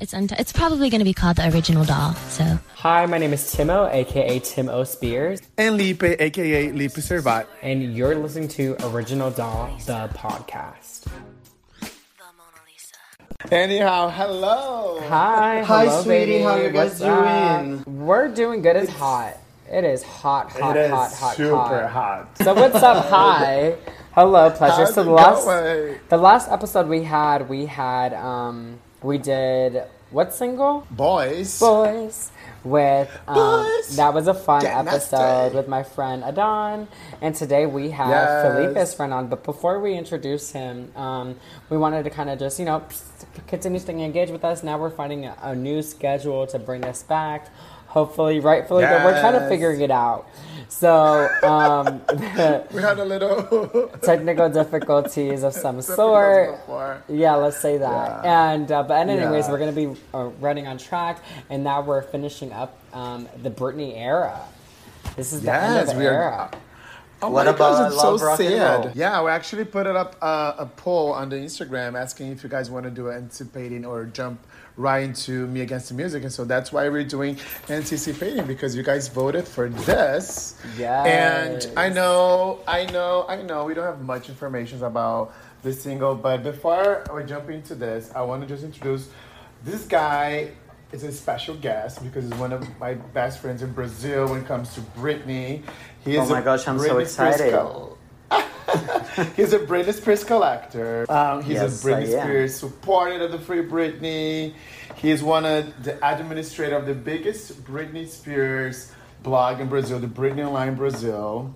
It's unt- it's probably going to be called the original doll. So Hi, my name is Timo, aka Tim O. Spears, And Lipe, aka Lipe Servat. and you're listening to Original Doll, the podcast. Anyhow, hello. Hi, Hi, hello, sweetie. baby. How you guys What's up? doing? We're doing good. It's, hot. It is hot, hot, It is hot, hot, super hot. hot. So what's up? Hi, hello, pleasure. How's so it the last, going? the last episode we had, we had, um, we did what single? Boys. Boys. With um, Boys. that was a fun Get episode with my friend Adon, and today we have Yes. Felipe's friend on. But before we introduce him, um, we wanted to kind of just you know continue staying engaged with us. Now we're finding a, a new schedule to bring us back. Hopefully, rightfully, but we're kind of Yes. figuring it out. So um, We had a little technical difficulties of some sort. before. Yeah, let's say that. Yeah. And uh, but anyways, Yeah. we're gonna be uh, running on track, and now we're finishing up um, the Britney era. This is the end of the we are- era. Oh What my about gosh, I it's Love so Rock and sad. Roll? Yeah, we actually put it up uh, a poll on the Instagram asking if you guys want to do anticipating or jump right to Me Against the Music, and so that's why we're doing anticipating because you guys voted for this. Yes. And I know, I know, I know we don't have much information about the single, but before we jump into this, I want to just introduce this guy is a special guest because he's one of my best friends in Brazil when it comes to Britney. He Oh my gosh, I'm so Britney Spears excited. co- he's a Britney Spears collector. Um, he's Yes, a Britney. Spears supporter of the Free Britney. He's one of the administrator of the biggest Britney Spears blog in Brazil, the Britney Online Brazil.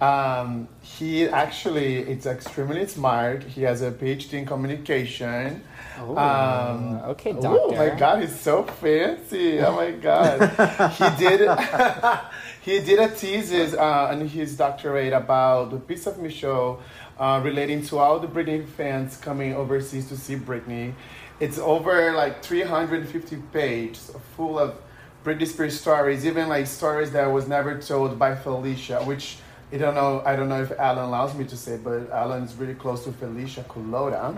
Um, he actually it's extremely smart. He has a PhD in communication. Um, okay, Oh my god, he's so fancy! Oh my god, he did. he did a thesis uh, on his doctorate about the Piece of Me show, uh, relating to all the Britney fans coming overseas to see Britney. It's over like 350 pages, full of Britney Spears stories, even like stories that was never told by Felicia, which I don't know. I don't know if Alan allows me to say, but Alan is really close to Felicia Culotta,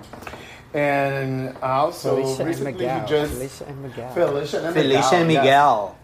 and also Felicia and Miguel. he just Felicia and Miguel. Felicia and Felicia and yes. Miguel.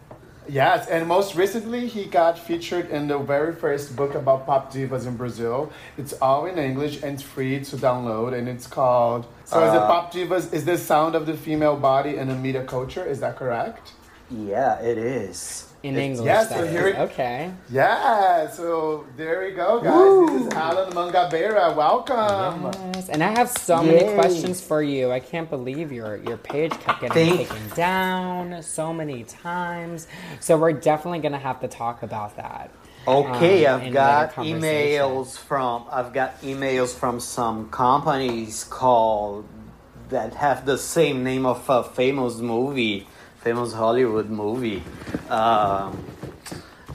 Yes, and most recently he got featured in the very first book about pop divas in Brazil. It's all in English and free to download, and it's called. So, is it Uh, pop divas? Is the sound of the female body in the media culture? Is that correct? Yeah, it is. In It's- English. yes, so here okay. Yeah. So there we go, guys. This is Alan Mangabeira. Welcome. Yes, and I have so many questions for you. I can't believe your your page kept getting taken down so many times. So we're definitely gonna have to talk about that. Okay, um, I've got emails from I've got emails from some companies called that have the same name of a famous movie, famous Hollywood movie, um,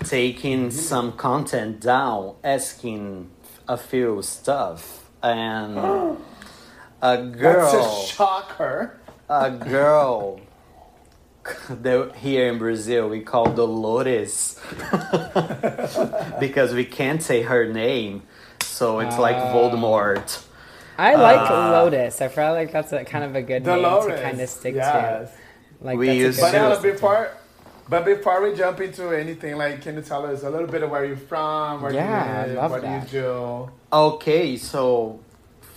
taking some content down, asking a few stuff, and a girl That's a shocker. a girl that here in Brazil we call Dolores because we can't say her name, so it's like Ah. Voldemort. I like Uh, Lotus. I feel like that's a kind of a good Dolores. name to kind of stick yes. to. Like We that's a use But to- name Alan, to before, but before we jump into anything, like, can you tell us a little bit of where you're from, where Yeah, I you live, love what that. do you do? Okay, so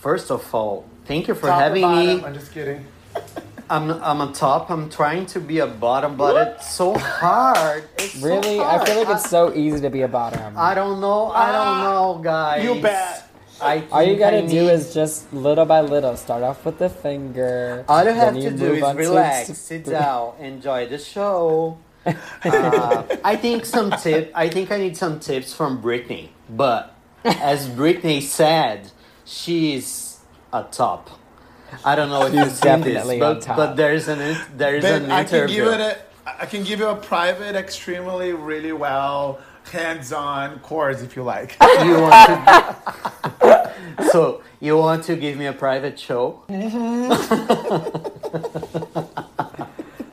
first of all, thank you for Top having me. I'm just kidding. I'm I'm on top. I'm trying to be a bottom, but it's so hard. It's so Really, I feel like hard. it's so easy to be a bottom. I, I don't know. I don't ah, know, guys. You bet. I All you gotta I do need- is just little by little start off with the finger. All you have then to do is on to relax, sit down, enjoy the show. Uh, I think some tip. I think I need some tips from Britney. But as Britney said, she's a top. I don't know if you've seen this, but, top. but there's an there's Ben, an I can give it a. I can give you a private, extremely, really well, hands-on course if you like. you want to, so you want to give me a private show?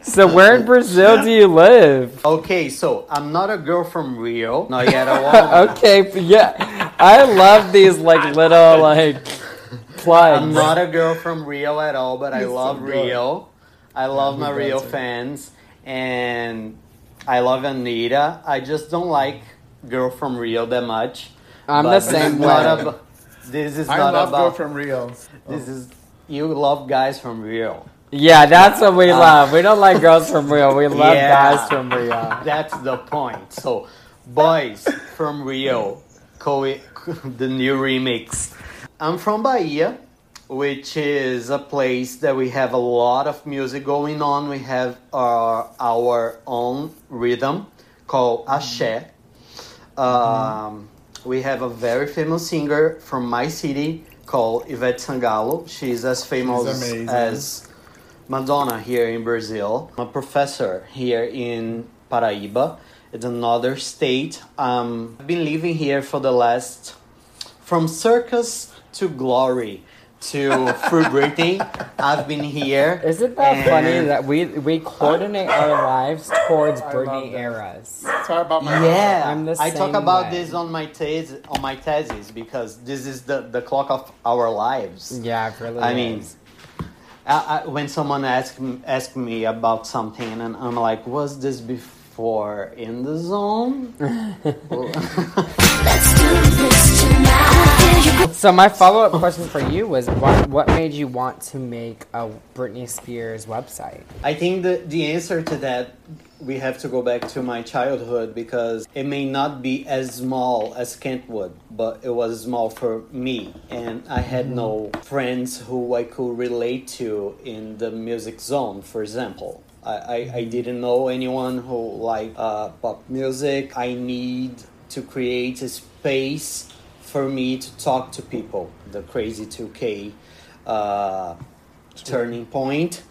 So where in Brazil do you live? Okay, so I'm not a girl from Rio. Not yet a woman. Okay, yeah, I love these like little like plugs. I'm not a girl from Rio at all, but I You're so love. Rio. I love who my Rio fans, and I love Anita. I just don't like Girl from Rio that much. I'm But the this same is way. abo- this is I not love Girl from Rio. this is you love guys from Rio. Yeah, that's what we Uh, love. We don't like girls from Rio. We love Yeah. guys from Rio. That's the point. So, boys from Rio, co- the new remix. I'm from Bahia, which is a place that we have a lot of music going on. We have our, our own rhythm called Axé. Um, we have a very famous singer from my city called Ivete Sangalo. She's as famous amazing. as Madonna here in Brazil. I'm a professor here in Paraíba. It's another state. Um, I've been living here for the last, from circus to glory to free Britney. I've been here. Isn't that funny that we we coordinate our lives towards I Britney eras? Talk about my Yeah, I'm the I talk about way. this on my thesis, on my thesis because this is the, the clock of our lives. Yeah, it really. I mean. I, I, when someone asks ask me about something and I'm like, was this before in the zone? So my follow up question for you was, what what made you want to make a Britney Spears website? I think the, the answer to that, we have to go back to my childhood because it may not be as small as Kentwood, but it was small for me. And I had no friends who I could relate to in the music zone, for example. I, I, I didn't know anyone who liked uh, pop music. I need to create a space for me to talk to people. The Crazy 2K uh, turning point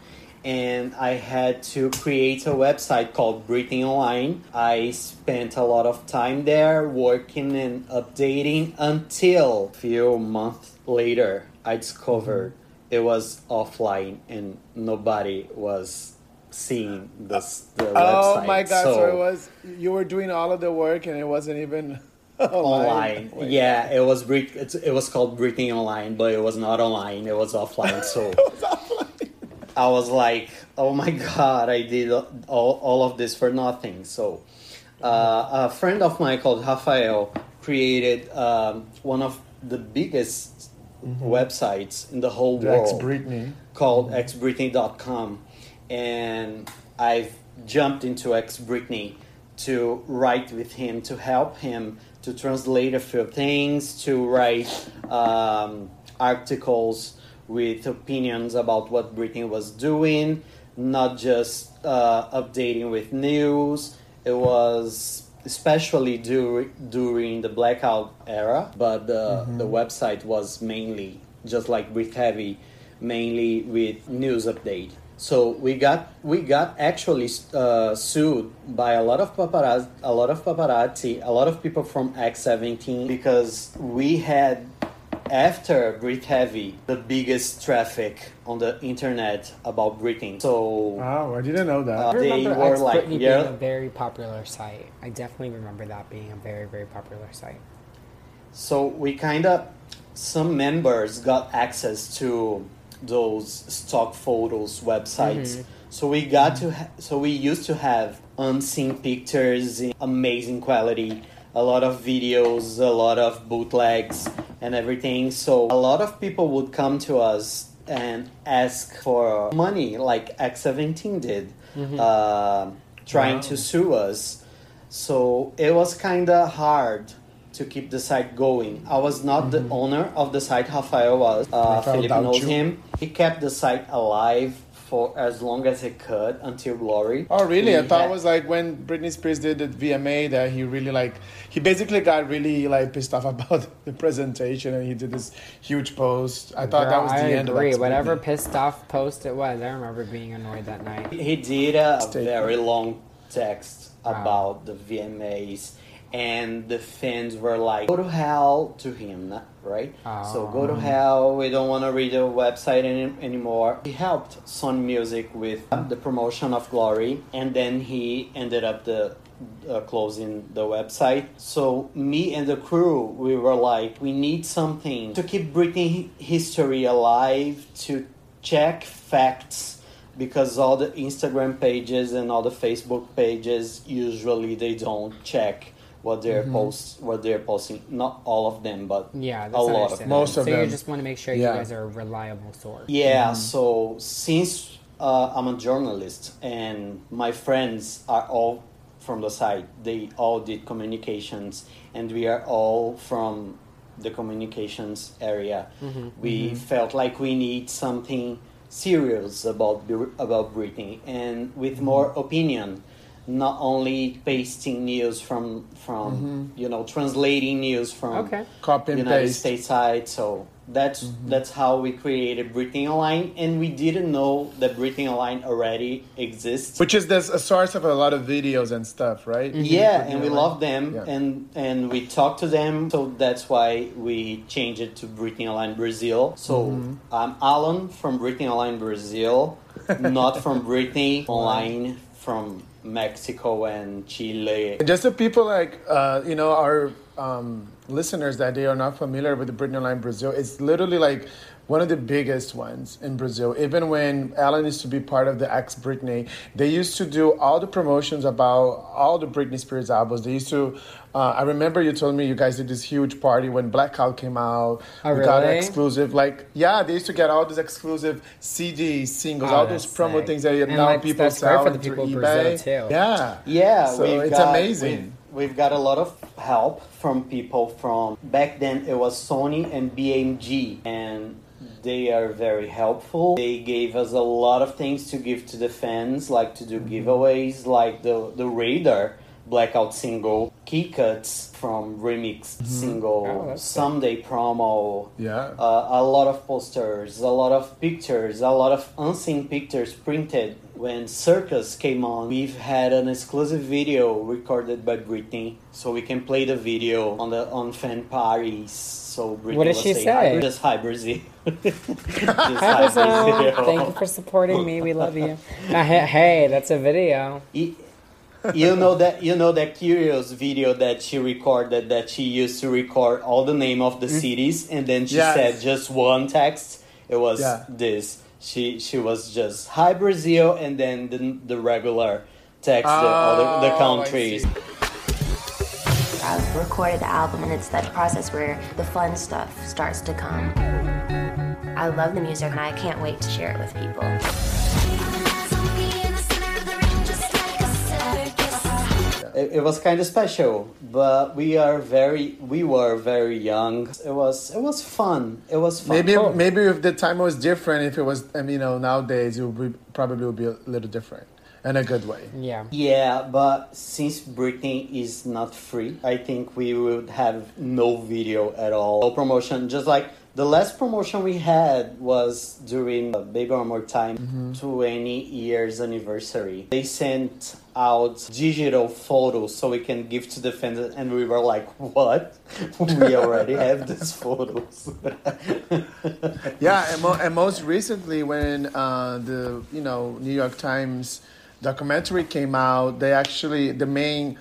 and I had to create a website called Britney Online. I spent a lot of time there working and updating until a few months later I discovered it was offline and nobody was seeing this the Oh website. my god! So, So it was you were doing all of the work and it wasn't even online. Yeah, it was it was called Britney Online, but it was not online. It was offline. So was offline. I was like, oh my god, I did all, all of this for nothing. So, uh, a friend of mine called Rafael created um, one of the biggest websites in the whole Rex world Britney. called xbritney.com and I've jumped into X Britney to write with him to help him to translate a few things to write um, articles with opinions about what Britney was doing not just uh, updating with news it was especially dur- during the blackout era but the, the website was mainly just like Breathe Heavy mainly with news update. So we got we got actually uh, sued by a lot of paparazzi, a lot of paparazzi, a lot of people from X17 because we had after Breathe Heavy the biggest traffic on the internet about Britney. So Oh, I didn't know that. Uh, I remember They were X like, Britney yeah. being a very popular site. I definitely remember that being a very very popular site. So we kind of some members got access to those stock photos websites. Mm-hmm. So we got mm-hmm. to ha- so we used to have unseen pictures in amazing quality, a lot of videos, a lot of bootlegs and everything. So a lot of people would come to us and ask for money like X17 did. Mm-hmm. Uh, trying to sue us. So it was kind of hard to keep the site going. I was not the owner of the site, Rafael was. Uh, Rafael Felipe knows Daucho. him. He kept the site alive for as long as he could until Glory. Oh really? I He thought had- it was like when Britney Spears did the VMA that he really like he basically got really like pissed off about the presentation and he did this huge post. I thought that was the I end agree. of X Whatever Britney. pissed off post it was, I remember being annoyed that night. He did a Statement. very long text Wow. about the VMAs, and the fans were like, "Go to hell" to him, right? So go to Oh. hell. We don't want to read the website any, anymore. He helped Sony Music with the promotion of Glory, and then he ended up the uh, closing the website. So me and the crew, we were like, we need something to keep Britney history alive, to check facts because all the Instagram pages and all the Facebook pages usually they don't check what they're mm-hmm. post what they're posting. Not all of them, but Yeah, a lot of understandable. Most of them so you just want to make sure Yeah. you guys are a reliable source. Yeah, mm-hmm. so since uh, I'm a journalist and my friends are all from the site, they all did communications, and we are all from the communications area. Mm-hmm. We felt like we need something serious about about Britney and with more opinion. Not only pasting news from from mm-hmm. you know translating news from Okay. Copy and United paste. States side. So that's mm-hmm. that's how we created Britney Online, and we didn't know that Britney Online already exists. Which is this, a source of a lot of videos and stuff, right? Mm-hmm. yeah, and we love them, Yeah. and and we talk to them. So that's why we changed it to Britney Online Brazil. So Mm-hmm. I'm Alan from Britney Online Brazil, not from Britney Online from Mexico and Chile. And just the people like uh, you know our um, listeners that they are not familiar with the Britney Online Brazil, it's literally like one of the biggest ones in Brazil. Even when Alan used to be part of the ex Britney, they used to do all the promotions about all the Britney Spears albums. They used to. Uh, I remember you told me you guys did this huge party when Blackout came out. Oh, we got really? exclusive, like yeah, they used to get all these exclusive CDs, singles, Oh, all those promo sick. things that And, now like, people that's great sell for the people of eBay. Brazil, too. Yeah, Yeah, So we've it's got- amazing. We've, we've got a lot of help from people from back then. It was Sony and BMG, and they are very helpful. They gave us a lot of things to give to the fans, like to do Mm-hmm. giveaways, like the the Radar blackout single, key cuts from remix Mm-hmm. single, Oh, that's sick. someday promo. Yeah. Uh, a lot of posters, a lot of pictures, a lot of unseen pictures printed. When Circus came on, we've had an exclusive video recorded by Britney, so we can play the video on the on fan parties. So Britney What did she say? say? Hi, just hi Brazil. Just Hi, Brazil. Brazil. Thank you for supporting me. We love you. Now, hey, hey, that's a video. Y- you know that you know that curious video that she recorded that she used to record all the name of the mm-hmm. cities and then she Yes. said just one text it was Yeah. this she she was just hi brazil and then the, the regular text the, all the, the Oh, countries. I've recorded the album, and it's that process where the fun stuff starts to come. I love the music, and I can't wait to share it with people. It, it was kind of special but we are very we were very young it was it was fun it was fun Maybe Cool. maybe if the time was different, if it was, I mean, you know, nowadays it would be, probably would be a little different in a good way. Yeah. Yeah, but since Britney is not free, I think we would have no video at all. No promotion. Just like the last promotion we had was during Baby One More Time mm-hmm. 20 years anniversary. They sent out digital photos so we can give to the fans, and we were like, "What? we already have these photos." Yeah, and, mo- and most recently, when uh, the you know New York Times documentary came out, they actually the main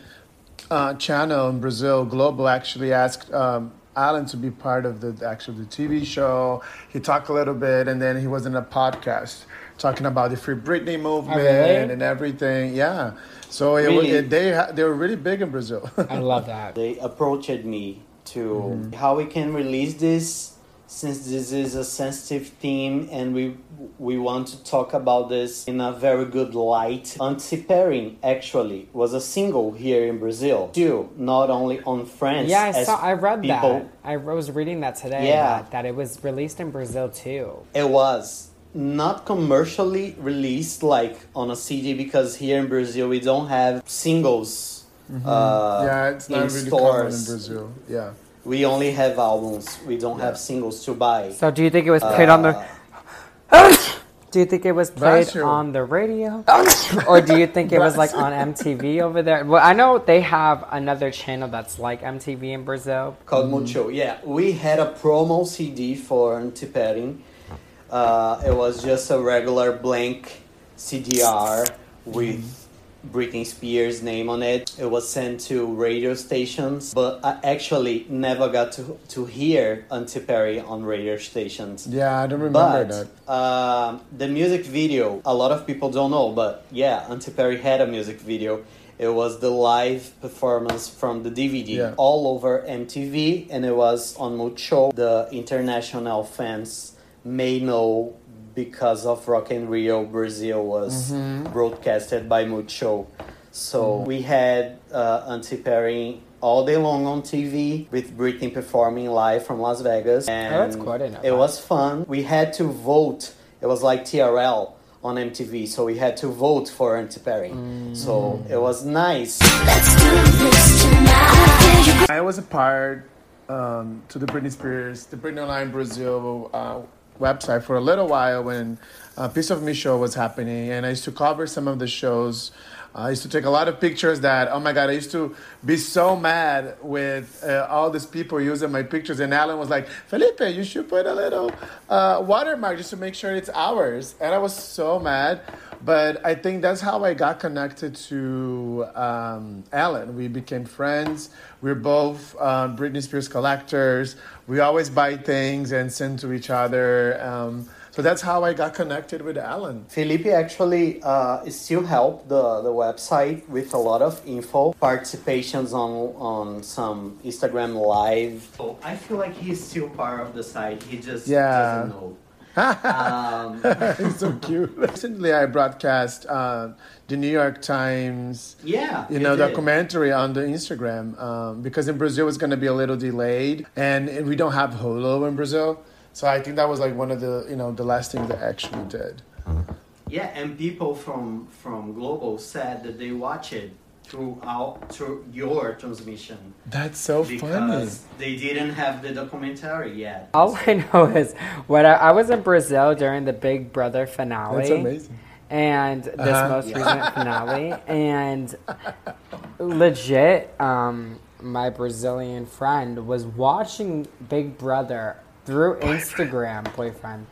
uh, channel in Brazil, Globo, actually asked um, Alan to be part of the actual the TV show. He talked a little bit, and then he was in a podcast talking about the Free Britney movement really? and everything. Yeah, so it, Really? it, they they were really big in Brazil. I love that. they approached me to Mm-hmm. how we can release this since this is a sensitive theme and we we want to talk about this in a very good light. Anticipating actually was a single here in Brazil too, not only on France. Yeah, I as saw. I read people, that. I was reading that today. Yeah. That, that it was released in Brazil too. It was not commercially released like on a CD because here in Brazil we don't have singles. Uh, Mm-hmm. yeah, it's not in really stores. common in Brazil. Yeah. We only have albums. We don't have singles to buy. So, do you think it was played on the? Uh, do you think it was played on the radio, or do you think it was like on MTV over there? Well, I know they have another channel that's like MTV in Brazil. called mm. Mucho. Yeah, we had a promo CD for Anticipating. Uh, it was just a regular blank CDR mm-hmm. with Britney Spears' name on it. It was sent to radio stations, but I actually never got to to hear Anticipating on radio stations. Yeah, I don't remember But that. um, the music video, a lot of people don't know, but yeah, Anticipating had a music video. It was the live performance from the DVD Yeah. all over MTV, and it was on Multishow. The international fans may know because of Rock in Rio, Brazil was Mm-hmm. broadcasted by Multishow. So we had uh, Anticipating all day long on TV with Britney performing live from Las Vegas. And Oh, that's cool. I It was fun. We had to vote. It was like TRL on MTV, so we had to vote for Anticipating. Mm. So it was nice. I was a part um, to the Britney Spears, the Britney Online Brazil uh, website for a little while when uh, Piece of Me show was happening, and I used to cover some of the shows. I used to take a lot of pictures that, oh my God, I used to be so mad with uh, all these people using my pictures. And Alan was like, Felipe, you should put a little uh, watermark just to make sure it's ours. And I was so mad. But I think that's how I got connected to um, Alan. We became friends. We're both um, Britney Spears collectors. We always buy things and send to each other. Um, so that's how I got connected with Alan. Felipe actually uh, still helped the, the website with a lot of info, participations on on some Instagram live. So I feel like he's still part of the site. He just Yeah. doesn't know. um, He's so cute. Recently, I broadcast uh, the New York Times yeah, you know, did. documentary on the Instagram um, because in Brazil it's going to be a little delayed, and we don't have Hulu in Brazil. So I think that was like one of the you know the last things that I actually did. Yeah, and people from from Globo said that they watch it throughout through your transmission That's so funny. because they didn't have the documentary yet. All I know is when I, I was in Brazil during the Big Brother finale. That's amazing. and this Uh-huh. most recent finale and legit um my brazilian friend was watching big brother through instagram boyfriend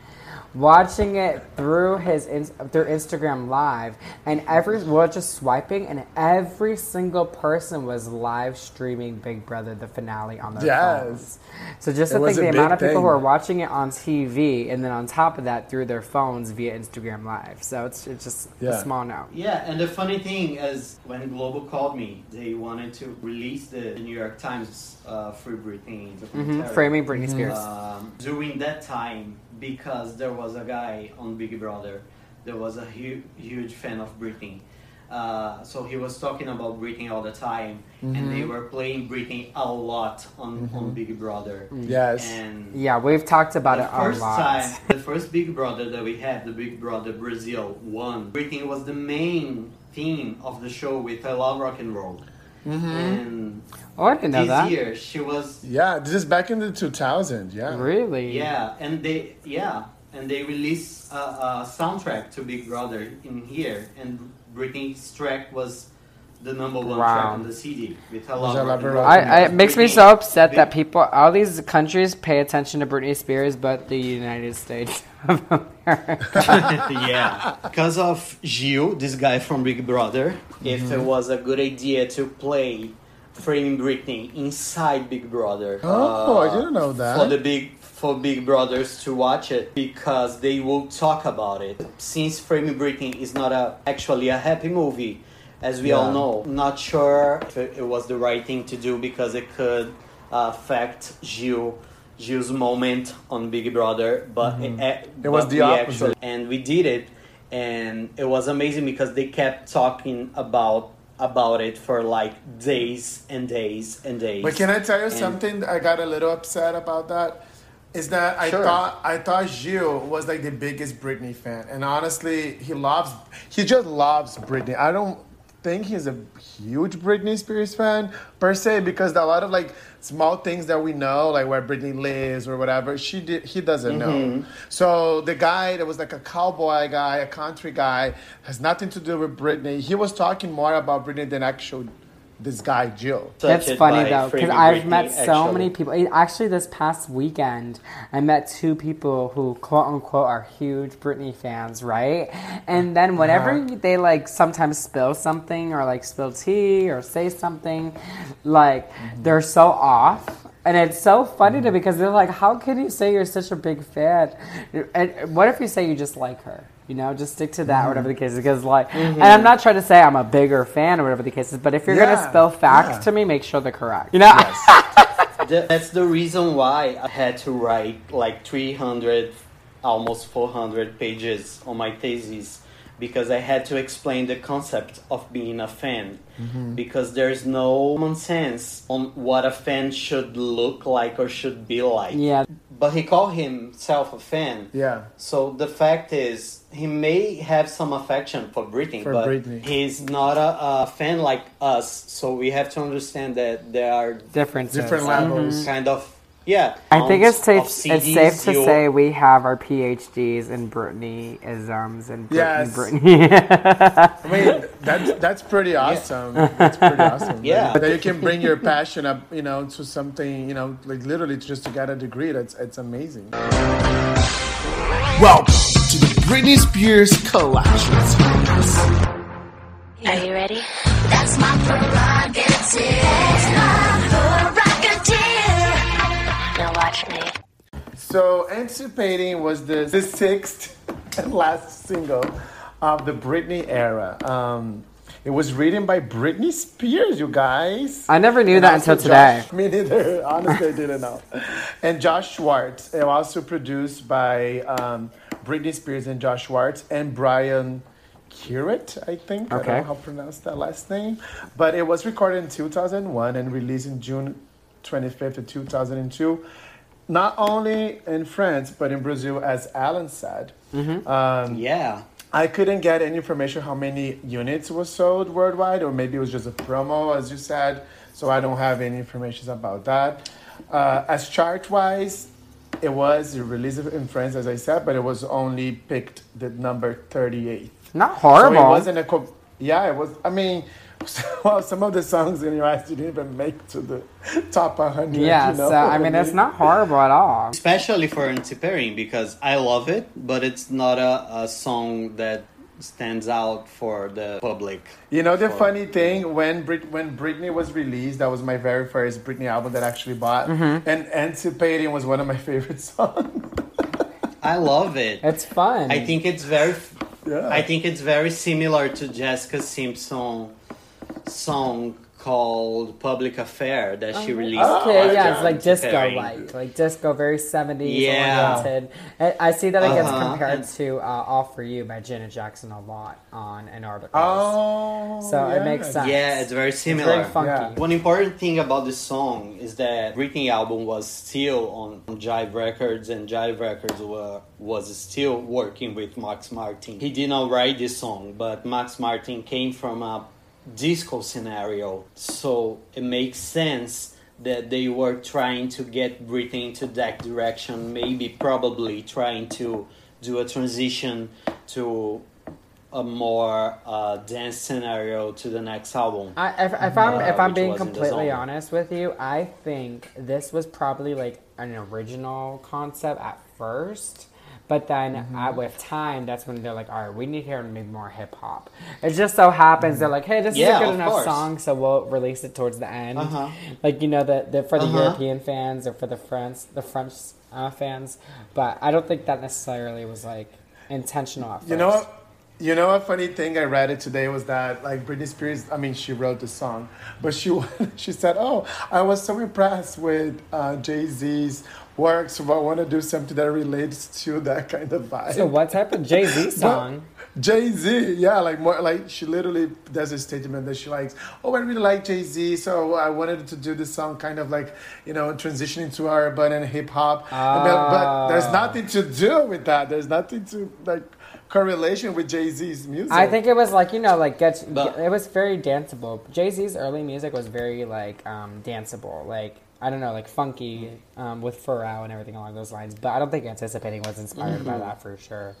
watching it through his ins- through instagram live and every we were just swiping and every single person was live streaming big brother the finale on their Yes. phones so just It to was think the amount of big people who are watching it on TV and then on top of that through their phones via Instagram Live. So it's, it's just Yeah. a small note. Yeah, and the funny thing is, when Globo called me, they wanted to release the New York Times uh, Free Britney hmm documentary. Framing Britney Spears. Um, during that time, because there was a guy on Big Brother that was a hu- huge fan of Britney. Uh, so he was talking about Britney all the time, and they mm-hmm. were playing Britney a lot on, mm-hmm. on Big Brother. Yes. And yeah, we've talked about it a first lot. time, the first Big Brother that we had, the Big Brother Brazil one, Britney was the main theme of the show with I Love Rock and Roll. Mm-hmm. And Oh, I didn't know this that. year she was Yeah, this is back in the 2000. Yeah. Really? yeah, and they yeah, and they released a, a soundtrack to Big Brother in here, and Britney's track was the number one Wow. track on the CD with I Love I Rock Love and Rock Roll. I, I, it makes me so upset Big- that people, all these countries pay attention to Britney Spears, but the United States of America. yeah, because of Gil, this guy from Big Brother, if Mm-hmm. it was a good idea to play Framing Britney inside Big Brother. Oh, uh, I didn't know that. For the big for Big Brothers to watch it because they will talk about it. Since Framing Britney is not a actually a happy movie, as we all know, not sure if it, it was the right thing to do because it could uh, affect Gil. Gil's moment on Big Brother, but it, Mm-hmm. It was the opposite. actually- and we did it, and it was amazing because they kept talking about about it for like days and days and days. But can I tell you And- something? I got a little upset about that. Is that I Sure. thought I thought Gil was like the biggest Britney fan, and honestly, he loves he just loves Britney. I don't think he's a huge Britney Spears fan per se because a lot of like small things that we know, like where Britney lives or whatever, she did he doesn't know. Mm-hmm. So the guy that was like a cowboy guy, a country guy, has nothing to do with Britney. He was talking more about Britney than actual this guy Gil. That's Touched funny though, because I've met so actually. many people. Actually, this past weekend, I met two people who quote unquote are huge Britney fans, right? And then whenever Uh-huh. they like sometimes spill something or like spill tea or say something, like Mm-hmm. they're so off. And it's so funny to because they're like, how can you say you're such a big fan? And what if you say you just like her? You know, just stick to Mm-hmm. that, whatever the case is. Because like, and I'm not trying to say I'm a bigger fan or whatever the case is, but if you're Yeah, gonna spell facts yeah. to me, make sure they're correct. You know, Th- That's the reason why I had to write like 300, almost 400 pages on my thesis because I had to explain the concept of being a fan. Mm-hmm. Because there's no common sense on what a fan should look like or should be like. yeah, But he called himself a fan. Yeah. So the fact is, he may have some affection for Britney, For but Britney. he's not a, a fan like us. So we have to understand that there are differences. Different levels. kind of yeah. I think it's safe. amounts It's safe to you- say we have our PhDs in Britney isms and Britney. Yes. Britney. I mean, that's that's pretty awesome. That's pretty awesome. Yeah. That you can bring your passion up, you know, to something, you know, like literally just to get a degree. That's it's amazing. Welcome to the Britney Spears Collections. Are you ready? That's my prerogative. Watch me. So, Anticipating was the, the sixth and last single of the Britney era. Um, it was written by Britney Spears, you guys. I never knew And that until today. Josh- me neither. Honestly, I didn't know. And Josh Schwartz. It was also produced by um, Britney Spears and Josh Schwartz and Brian Curate, I think. Okay. I don't know how to pronounce that last name. But it was recorded in 2001 and released in June 25th of 2002. Not only in France, but in Brazil, as Alan said. Um, Yeah. I couldn't get any information how many units was sold worldwide, or maybe it was just a promo, as you said. So I don't have any information about that. Uh, as chart wise, it was released in France, as I said, but it was only picked the number 38. Not So horrible. it wasn't a. Co- yeah, it was. I mean, well, some of the songs in your eyes didn't even make to the top 100. yeah, you know so I what mean, it's not horrible at all. Especially for Anticipating because I love it, but it's not a, a song that stands out for the public. You know the for- funny thing when Brit- when Britney was released, that was my very first Britney album that I actually bought, Mm-hmm. and Anticipating was one of my favorite songs. I love it. It's fun. I think it's very Yeah. I think it's very similar to Jessica Simpson song called Public Affair that she released. Okay, Oh, yeah, yeah. it's like disco Anticipating. like, like disco, very seventies Yeah. oriented. I, I see that it gets Uh-huh, compared and- to uh, "All for You" by Janet Jackson a lot on an article. Oh, So it makes sense. Yeah, it's very It's similar. very funky. Yeah. One important thing about this song is that Britney album was still on Jive Records, and Jive Records were, was still working with Max Martin. He did not write this song, but Max Martin came from a disco scenario, so it makes sense that they were trying to get Britney into that direction, maybe probably trying to do a transition to a more uh, dance scenario to the next album. I, if, if I'm Uh, if I'm being completely honest with you, I think this was probably like an original concept at first, but then Mm-hmm. uh, with time, that's when they're like, all right, we need to hear maybe more hip hop. It just so happens they're like, hey, this Yeah, is a good enough course. song, so we'll release it towards the end. Uh-huh. Like you know the, the for the Uh-huh. European fans or for the French the French uh, fans, but I don't think that necessarily was like intentional at first. You know what? You know a funny thing I read it today was that like Britney Spears. I mean, she wrote the song, but she she said, "Oh, I was so impressed with uh, Jay Z's work, so I want to do something that relates to that kind of vibe." So what type of Jay Z song? Jay Z, yeah, like more like she literally does a statement that she likes. Oh, I really like Jay Z, so I wanted to do this song, kind of like you know, transitioning to urban and hip hop. But, but there's Ah. nothing to do with that. There's nothing to like correlation with Jay Z's music. I think it was like you know like get, But- it was very danceable. Jay Z's early music was very like um, danceable, like I don't know, like funky um, with Pharrell and everything along those lines. But I don't think anticipating was inspired by that for sure.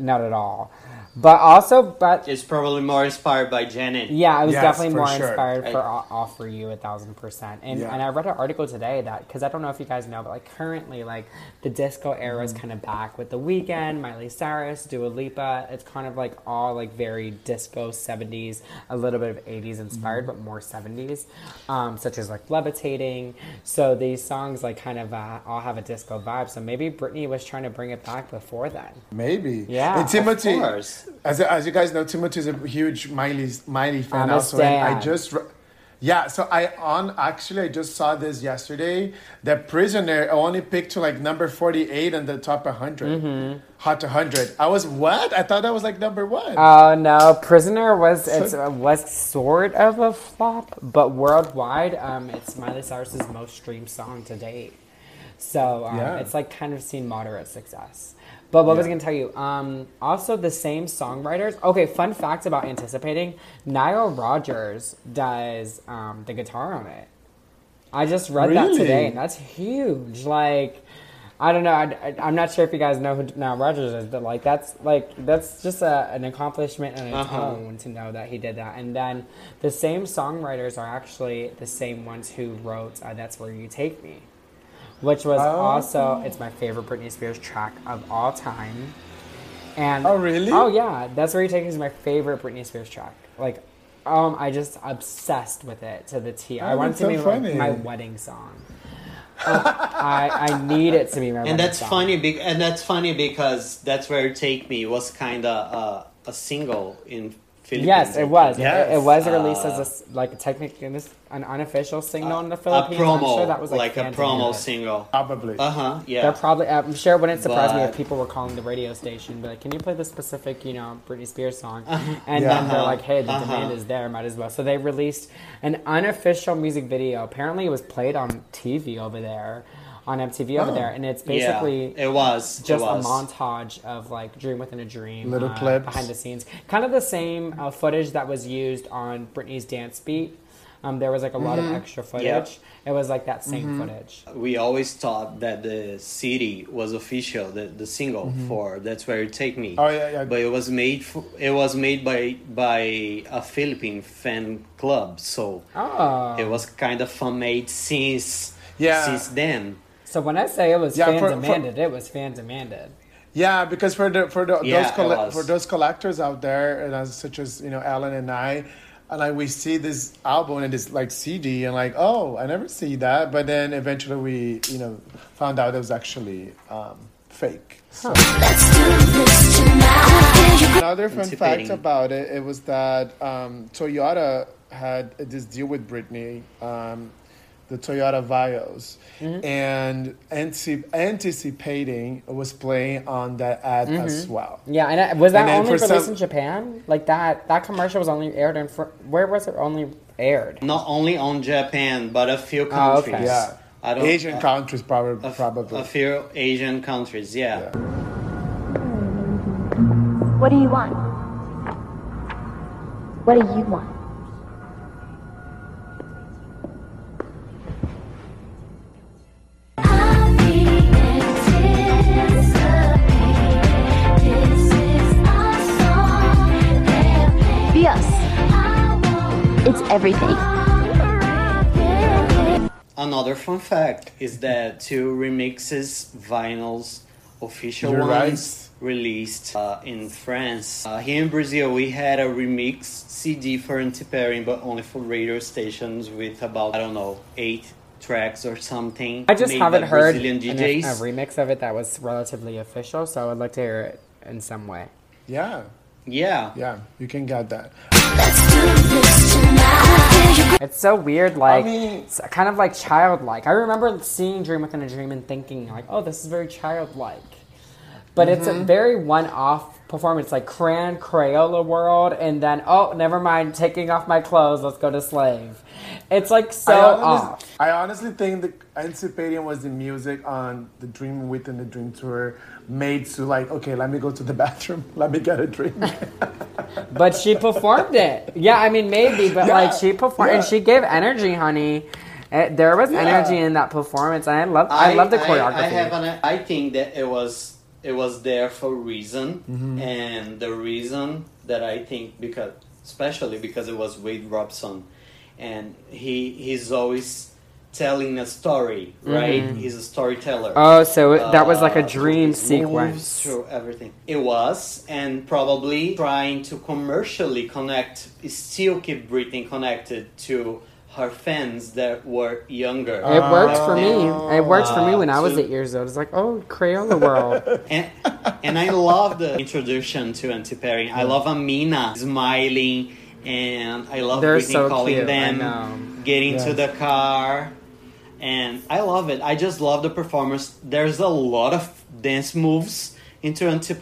Not at all. But also, but It's probably more inspired by Janet. yeah, I was Yes, definitely more sure. inspired I- for all, all for you a thousand percent. And Yeah. and I read an article today that because I don't know if you guys know, but like currently like the disco era is Mm-hmm. kind of back with the Weeknd, Miley Cyrus, Dua Lipa. It's kind of like all like very disco seventies, a little bit of eighties inspired, Mm-hmm. but more seventies, um, such as like levitating. So these songs like kind of uh, all have a disco vibe. So maybe Britney was trying to bring it back before then. Maybe. Yeah, And Timothy, Of course. as, as you guys know, Timothy is a huge Miley Miley fan I'm also. And I just, yeah. So I on actually I just saw this yesterday. The Prisoner only picked to like number forty eight on the top 100 Mm-hmm. hot hundred. I was what? I thought that was like number one. Oh no, Prisoner was it's uh, was sort of a flop, but worldwide, um, it's Miley Cyrus's most streamed song to date. So um, Yeah. it's like kind of seen moderate success. But what was I gonna tell you? Um, also, the same songwriters. Okay, fun fact about anticipating: Nile Rodgers does um, the guitar on it. I just read that today, and that's huge. Like, I don't know. I, am not sure if you guys know who Nile Rodgers is, but like, that's like that's just a, an accomplishment and a Uh-huh. tone to know that he did that. And then the same songwriters are actually the same ones who wrote uh, "That's Where You Take Me," which was Oh. also it's my favorite Britney Spears track of all time. And Oh, really? Oh yeah, "That's Where You Take Me" is my favorite Britney Spears track. Like. Um, I just obsessed with it to the T. I Oh, want it to so be like, funny. my wedding song. Uh, I I need it to be my and that's song. funny be- and that's funny because that's where take me was kind of uh, a single in Philippines Yes, it was. think. It, it was released Uh, as a s like a technically an unofficial single in the Philippines. a Philippines. promo I'm sure that was like, like, a promo demanded. single Probably. uh-huh yeah They're probably. I'm sure it wouldn't surprise me if people were calling the radio station, be like, "Can you play this specific, you know, Britney Spears song?" Uh-huh. And Yeah. then they're like, "Hey, the Uh-huh. demand is there. Might as well." So they released an unofficial music video. Apparently, it was played on TV over there, on MTV over Oh. there, and it's basically yeah, it was just it a montage of like Dream Within a Dream, Little uh, clips. behind the scenes, kind of the same uh, footage that was used on Britney's Dance Beat. Um, there was like a lot Mm-hmm. of extra footage. It was like that same footage. we always thought that the city was official the, the single for that's where you take me Oh, yeah, yeah. but it was made for, it was made by by a philippine fan club so Oh, it was kind of fan made since Yeah. since then so when I say it was Yeah, fan for- for- demanded, it was fan demanded. Yeah, because for the for the, Yeah, those it colle- was. for those collectors out there, and as, such as you know Alan and I, and like we see this album and this like CD, and like oh, I never see that, but then eventually we you know found out it was actually um, fake. So Let's do this tonight. another fun fact about it, it was that um, Toyota had this deal with Britney. Um, the Toyota Vios, mm-hmm. and anti- anticipating was playing on that ad mm-hmm. as well. Yeah, and I, was that And only for released some- in Japan? Like that that commercial was only aired in fr- where was it only aired? not only on japan but a few Oh, countries okay. Yeah. I don't, Asian uh, countries probably a, probably. a few asian countries yeah. Yeah. What do you want? What do you want? They're. Be us. It's everything. Another fun fact is that two remixes vinyls, official You're ones, released uh, in France. Uh, here in Brazil, we had a remix CD for Anticipating, but only for radio stations with about, I don't know, eight tracks or something. I just haven't heard Brazilian an- DJs. a remix of it that was relatively official, so I would like to hear it in some way. Yeah, yeah. yeah, you can get that. Let's do this tonight. It's so weird, like mean- it's kind of like childlike. I remember seeing Dream Within a Dream and thinking like, "Oh, this is very childlike," but it's Mm-hmm. a very one-off performance, like Cran Crayola World, and then oh, never mind, taking off my clothes, let's go to Slave. It's like so I, off. honestly, I honestly think the anticipating was the music on the Dream Within the Dream tour made to like, okay, let me go to the bathroom, let me get a drink. But she performed it. Yeah, I mean maybe, but Yeah, like she performed and she gave energy, honey. Eh, There was Yeah. energy in that performance, and I love. I, love the choreography. I, have an, I think that it was it was there for a reason, and the reason that I think because especially because it was Wade Robson, and he he's always telling a story, right? He's a storyteller. Oh, so it, that was like a Uh, dream moves sequence. through everything. It was, and probably trying to commercially connect, still keep Britney connected to her fans that were younger. It worked for me. It worked for me Uh, when I was to- eight years old. It's like, oh, Crayola World. and and I love the introduction to Anticipating. I love Amina smiling, and I love They're Britney so calling cute, them, know. getting to the car, and I love it. I just love the performance. There's a lot of dance moves into Auntie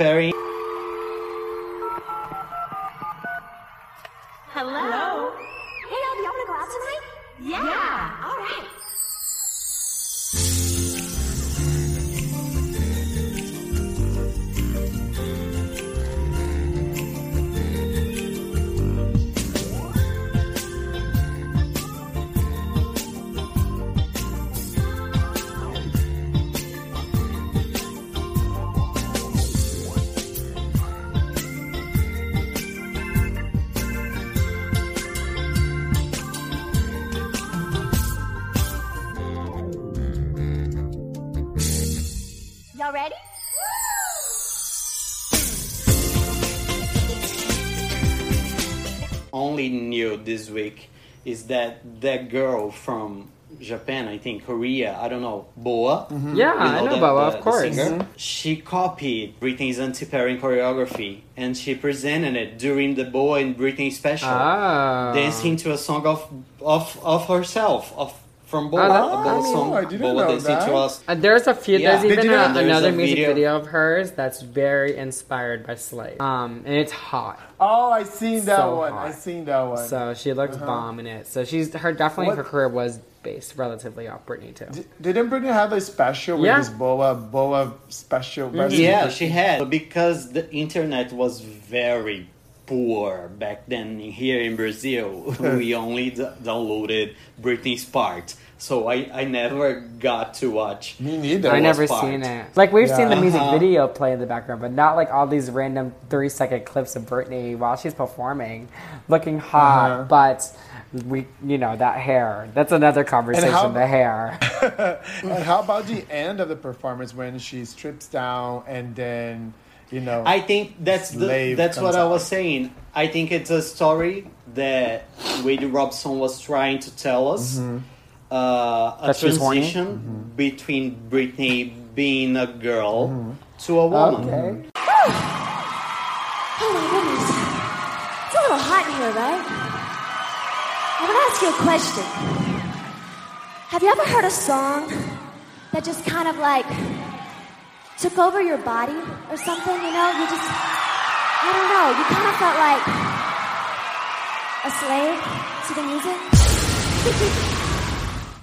only this week is that that girl from Japan, I think Korea, I don't know, Boa. Yeah, You I know the- Boa, the- of the course. singer? She copied Britney's Anticipating choreography and she presented it during the Boa and Britney special, Ah. dancing to a song of of of herself, of from Boa, Oh, that- a Boa I mean, song. I didn't Boa know dancing that. to us. Uh, there's a few. Yeah. There's Did even a, there's another a music video- video. of hers that's very inspired by Slave. Um, and it's hot. Oh, I seen that So one. hot. I seen that one. So she looks bomb in it. So she's her definitely What- her career was based relatively off Britney too. D- Didn't Britney have a special with Yeah. this boa boa special? version? Yeah, she had. But because the internet was very poor back then here in Brazil, we only d- downloaded Britney's part. So I, I never got to watch. Me neither. I never part. seen it. Like we've seen the music Uh-huh. video play in the background, but not like all these random three second clips of Britney while she's performing, looking hot. Uh-huh. But we, you know, that hair. That's another conversation. how- the hair. and how about the end of the performance when she strips down and then, you know, I think that's the, that's what comes I was saying. I think it's a story that Wade Robson was trying to tell us. Mm-hmm. Uh, a That she's horny? transition between Britney being a girl Mm-hmm. to a woman. okay. Oh my goodness. It's a little hot in here, right? I want to ask you a question. Have you ever heard a song that just kind of like took over your body or something? You know, you just, I don't know, you kind of felt like a slave to the music?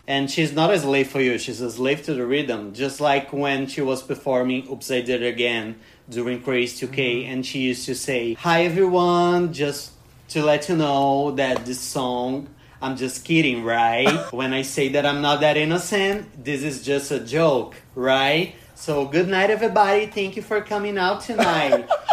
And she's not a slave for you, she's a slave to the rhythm. Just like when she was performing Oops, I Did It Again during Crazy 2K, mm-hmm. and she used to say, Hi everyone, just to let you know that this song, I'm just kidding, right? when I say that I'm not that innocent, this is just a joke, right? So good night, everybody. Thank you for coming out tonight.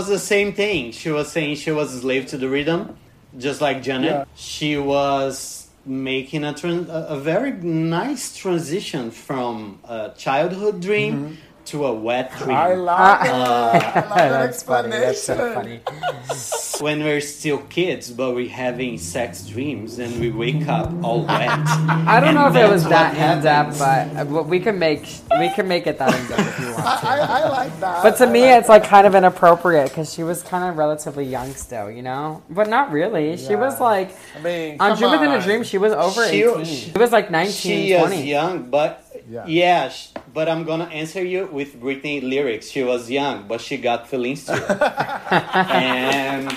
was the same thing. She was saying she was a slave to the rhythm, just like Janet. Yeah. She was making a, tran- a a very nice transition from a childhood dream mm-hmm. To a wet dream. I like it. I like that That's funny. That's so explanation. funny. when we're still kids, but we're having sex dreams and we wake up all wet. I don't know if it was that what in depth, but uh, we can make we can make it that in depth if you want. I, I, I like that. But to I me, like it's like kind of inappropriate because she was kind of relatively young still, you know. But not really. She was like I mean, on come Dream Within a. Dream. She was over She- eighteen. she- She was like 19, She is 20. young, but Yeah. Yeah, sh- but I'm gonna answer you with Britney lyrics. She was young, but she got feelings too, and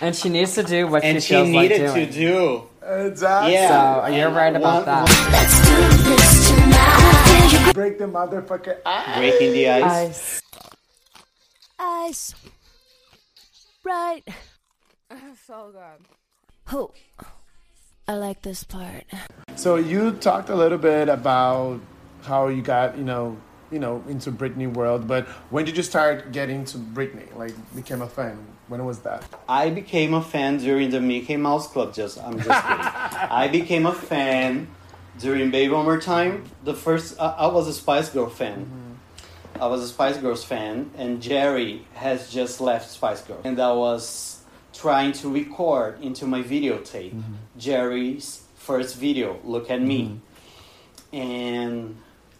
And she needs to do what and she she feels like needed doing. to do. Exactly. Yeah, So, you're and right about one- that. Break the motherfucker ice. Breaking the ice. Ice. ice. Right. So good. Oh, I like this part. So you talked a little bit about how you got, you know, you know, into Britney world, but when did you start getting to Britney? Like became a fan? When was that? I became a fan during the Mickey Mouse Club. Just I'm just kidding. I became a fan during Baby One More Time. The first I, I was a Spice Girl fan. Mm-hmm. I was a Spice Girls fan, and Jerry has just left Spice Girls, and I was trying to record into my videotape mm-hmm. Jerry's first video. Look at me, mm-hmm. and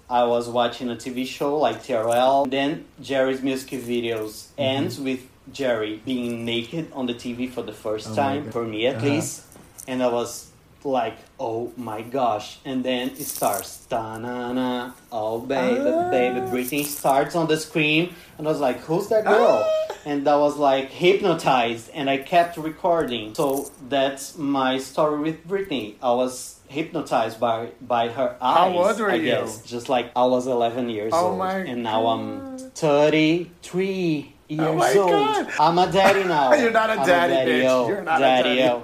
I was watching a TV show like TRL. Then Jerry's music videos ends with Jerry being naked on the TV for the first Oh time, for me at Uh-huh. least. And I was like, oh my gosh. And then it starts. Ta-na-na. Oh, baby, Ah. baby. Britney starts on the screen. And I was like, who's that girl? Ah. And I was like hypnotized. And I kept recording. So that's my story with Britney. I was hypnotized by by her eyes. How old were I you? guess. Just like I was 11 years Oh old. and now I'm 33 years Oh old. God. I'm a daddy now. You're not a I'm daddy, bitch. daddy-o, You're not a daddy-o.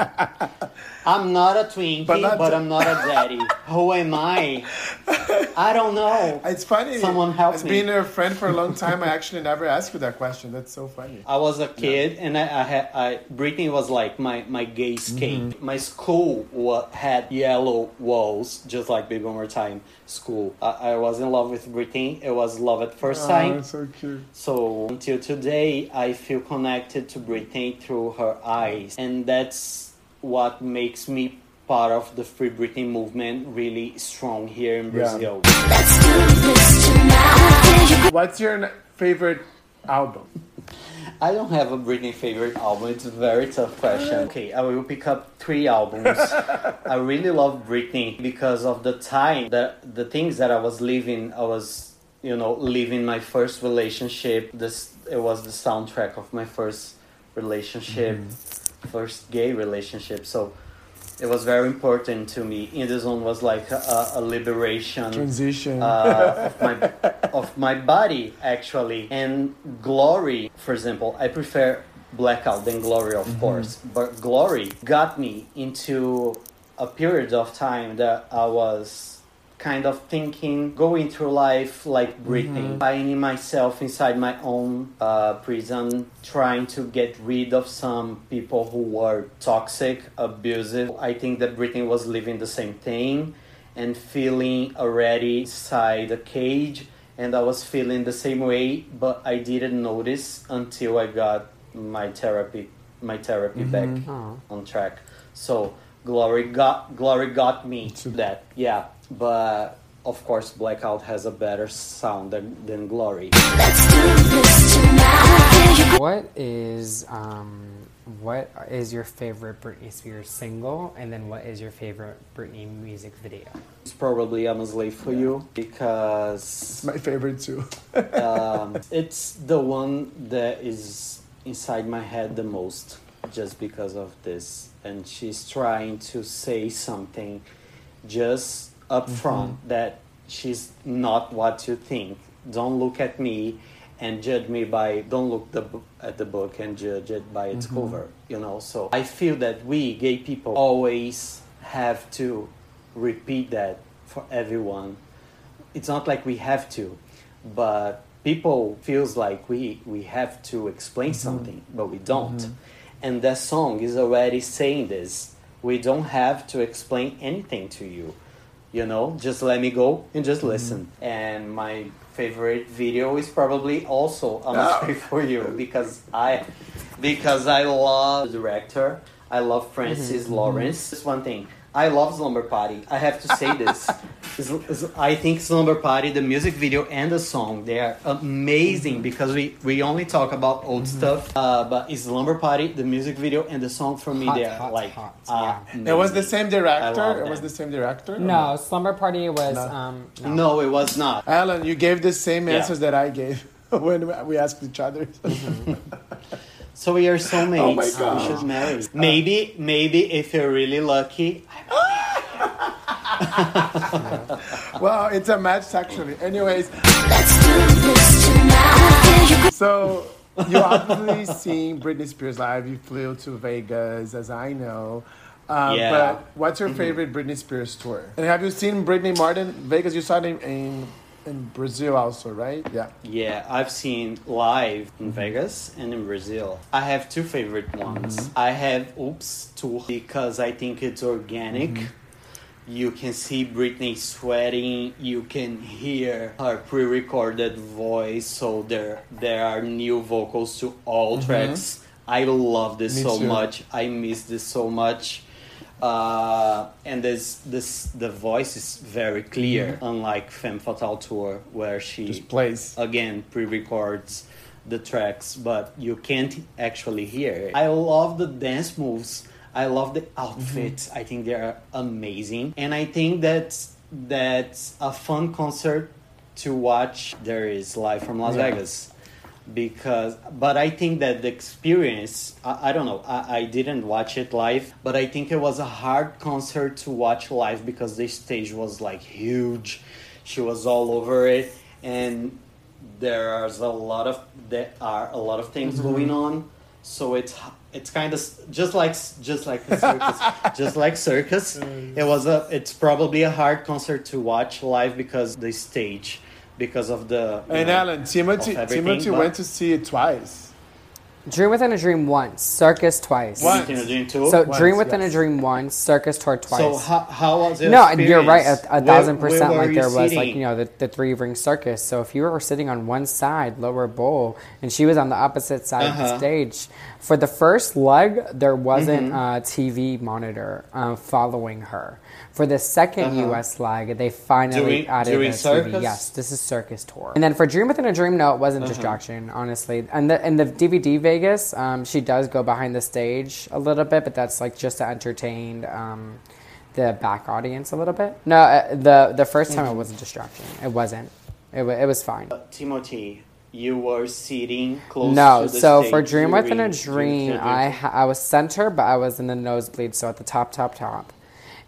I'm not a Twinkie, But but, not- I'm not a daddy. Who am I? I don't know. It's funny. Someone help As me. being a friend for a long time, I actually never asked you that question. That's so funny. I was a kid, and I, I had I, Britney was like my my gay escape. Mm-hmm. My school wa- had yellow walls, just like Baby One More Time school. I, I was in love with Britney. It was love at first Oh, sight. so cute. So until today, I feel connected to Britney through her eyes, and that's what makes me part of the Free Britney movement really strong here in Yeah. Brazil. What's your favorite album? I don't have a Britney favorite album. It's a very tough question. Uh. Okay, I will pick up three albums. I really love Britney because of the time that the things that I was living. I was, you know, living my first relationship. This it was the soundtrack of my first relationship, mm-hmm. First gay relationship. So it was very important to me. In the zone was like a, a liberation Transition. uh, of my of my body actually and glory for example i prefer blackout than glory of course but glory got me into a period of time that i was kind of thinking going through life like Britney, finding myself inside my own uh, prison trying to get rid of some people who were toxic abusive. I think that Britney was living the same thing and feeling already inside a cage and I was feeling the same way but I didn't notice until I got my therapy my therapy back Oh. on track. So glory got glory got me to that yeah but of course blackout has a better sound than, than glory What is um what is your favorite Britney Spears single, and then what is your favorite Britney music video? it's probably I'm a slave for you because it's my favorite too. um, it's the one that is inside my head the most just because of this and she's trying to say something just up mm-hmm. front that she's not what you think. Don't look at me and judge me by don't look the, at the book and judge it by its mm-hmm. cover you know? So i feel that we gay people always have to repeat that for everyone. It's not like we have to but people feels like we we have to explain mm-hmm. something but we don't. And that song is already saying this. We don't have to explain anything to you you know just let me go and just listen. Mm-hmm. And my favorite video is probably also i'm Oh. sorry for you because i because i love the director. I love francis mm-hmm. Mm-hmm. lawrence. It's one thing I love Slumber Party. I have to say this. Is- is- I think Slumber Party, the music video and the song, they are amazing because we, we only talk about old Mm-hmm. stuff. Uh, but is Slumber Party, the music video and the song for me, Hot, they are hot, like hot, uh, It was the same director. It was the same director. or No, Slumber Party was No. um no. No, it was not. Alan, you gave the same Yeah. answers that I gave when we asked each other. So we are soulmates. Oh my God. We should marry. Maybe, maybe if you're really lucky. well, it's a match actually. Anyways, so you obviously seen Britney Spears live. You flew to Vegas, as I know. Um, Yeah. But what's your favorite Britney Spears tour? And have you seen Britney Martin Vegas? You saw it in, in in Brazil also, right? Yeah. Yeah, I've seen live in mm-hmm. Vegas and in Brazil. I have two favorite ones. Mm-hmm. I have Oops Tour because I think it's organic. Mm-hmm. You can see Britney sweating. You can hear her pre-recorded voice. So there, there are new vocals to all tracks. I love this Me so too. much. I miss this so much. Uh, and this, this, the voice is very clear, unlike Femme Fatale tour, where she Just plays. again pre-records the tracks but you can't actually hear it. I love the dance moves. I love the outfits i think they are amazing. And i think that's that's a fun concert to watch. There is live from las Yeah. vegas because but i think that the experience i, I don't know I, I didn't watch it live but i think it was a hard concert to watch live because the stage was like huge. She was all over it and there is a lot of there are a lot of things mm-hmm. going on. So it's it's kind of just like just like circus just like circus. It was a it's probably a hard concert to watch live because the stage because of the And know, Alan, Timothy, of Timothy but- went to see it twice. Dream Within a Dream once, Circus twice. What? Continue doing too? So Once, Dream Within yes. a Dream once, Circus Tour twice. So how, how was it? no, you're right. A, a thousand percent. where like you there was, like you know, the, the three ring circus. So if you were sitting on one side, lower bowl, and she was on the opposite side of the Uh-huh. stage, for the first leg there wasn't Mm-hmm. a TV monitor um, following her. For the 2nd Uh-huh. U.S. leg, they finally added a TV. Yes, this is Circus Tour. And then for Dream Within a Dream, no, it wasn't Uh-huh. distraction, honestly. And the in the DVD Vegas, um, she does go behind the stage a little bit, but that's like just to entertain um, the back audience a little bit. No, uh, the the first time it was a distraction. It wasn't. It, wa- it was fine. Timothy, you were sitting close No, to the case. No, so for Dream Within a Dream, I ha- I was center, but I was in the nosebleed, so at the top, top, top.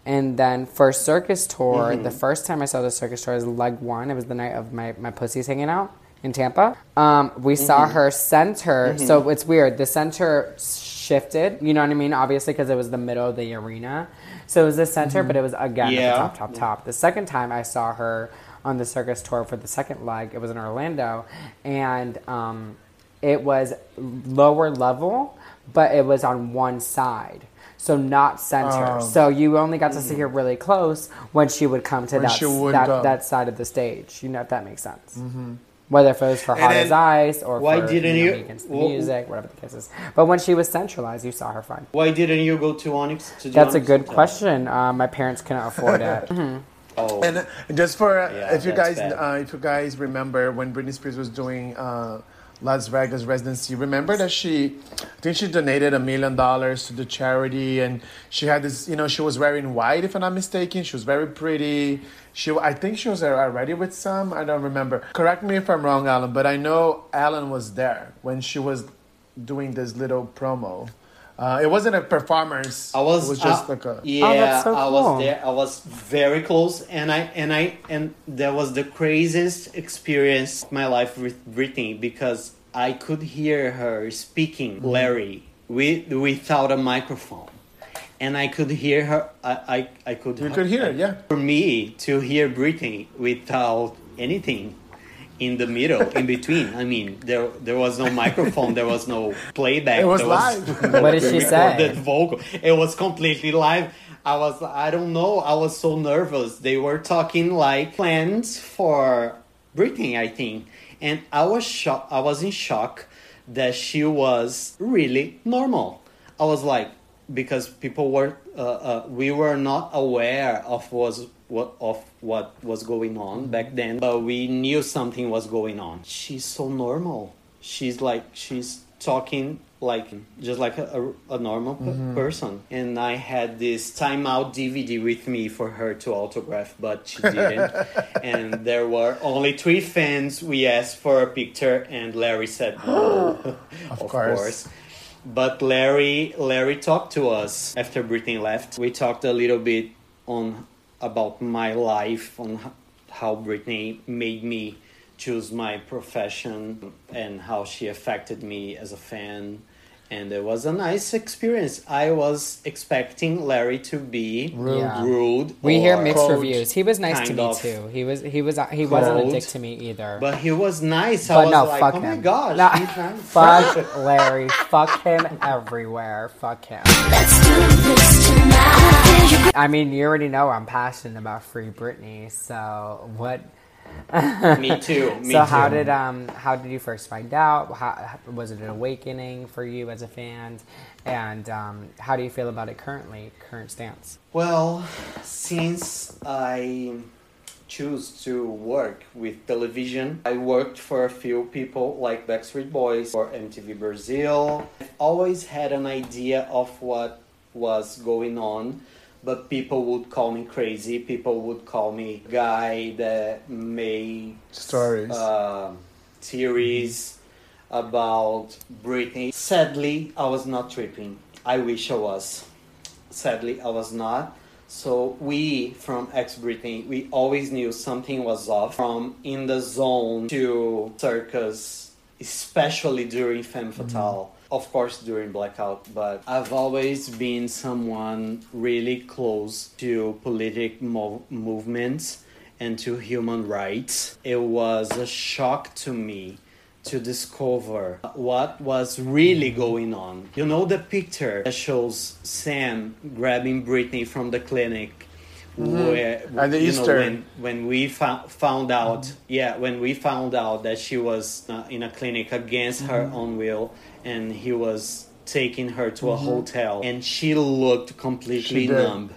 And then for Circus Tour, Mm-hmm. the first time I saw the Circus Tour was leg one. It was the night of my, my pussy's hanging out in Tampa. Um, we Mm-hmm. saw her center, so it's weird. The center shifted, you know what I mean? Obviously, because it was the middle of the arena. So it was the center, but it was again Yeah. at the top, top, top. The second time I saw her on the circus tour for the second leg, it was in Orlando, and um, it was lower level, but it was on one side. So not center. Oh. so you only got to see her really close when she would come to that, that, go. that side of the stage. You know if that makes sense. Whether if it was for Hot then- as Ice or Why for didn't you, know, you- Against the wh- music, whatever the case is. But when she was centralized, you saw her fine. Why didn't you go to Onyx? To the That's a good Hotel? question. Uh, my parents couldn't afford it. Oh, And uh, just for uh, Yeah, if you guys uh, if you guys remember when Britney Spears was doing uh, Las Vegas residency, remember that she I think she donated a million dollars to the charity, and she had this you know she was wearing white if I'm not mistaken. She was very pretty. She I think she was already with some. I don't remember. Correct me if I'm wrong, Alan, but I know Alan was there when she was doing this little promo. Uh, it wasn't a performance. I was. It was just uh, like a. Yeah, Oh, that's so I was there. I was very close, and I and I and that was the craziest experience of my life with Britney because I could hear her speaking Mm-hmm. Larry with without a microphone, and I could hear her. I I, I could. You could hear it, yeah. For me to hear Britney without anything in the middle, in between. I mean, there there was no microphone, there was no playback. It was there live. What did she say? recorded vocal. It was completely live. I was I don't know. I was so nervous. They were talking like plans for Britney, I think, and I was shocked. I was in shock that she was really normal. I was like, because people were uh, uh, we were not aware of was what of what was going on back then, but we knew something was going on. She's so normal. She's like she's talking like just like a, a, normal p- mm-hmm. person. And i had this timeout dvd with me for her to autograph but she didn't. And there were only three fans. We asked for a picture and larry said no. Of, course. but larry larry talked to us after Britney left. We talked a little bit on about my life on how Britney made me choose my profession and how she affected me as a fan and it was a nice experience i was expecting larry to be rude, Yeah. rude We hear mixed Cold. reviews. He was nice to me too. He was he was he wasn't a dick to me either. but he was nice i But was no, like fuck oh him. my gosh No, he's fuck Larry. Fuck him everywhere. Fuck him. I mean, you already know I'm passionate about Free Britney. So what? me too me so too how did um how did you first find out? How- was it an awakening for you as a fan? And um, how do you feel about it currently? Current stance? Well, since I choose to work with television, I worked for a few people like Backstreet Boys or MTV Brazil. I've always had an idea of what was going on, but people would call me crazy. People would call me guy that made Stories. uh, theories about Britney. Sadly, I was not tripping. I wish I was. Sadly, I was not. So we from ex Britney, we always knew something was off. From in the zone to circus, especially during Femme Fatale. Of course, during Blackout, but I've always been someone really close to political mo- movements and to human rights. It was a shock to me to discover what was really going on. You know the picture that shows Sam grabbing Britney from the clinic where At the Easter. know when when we found found out yeah when we found out that she was uh, in a clinic against her own will and he was taking her to a mm-hmm. hotel and she looked completely She numb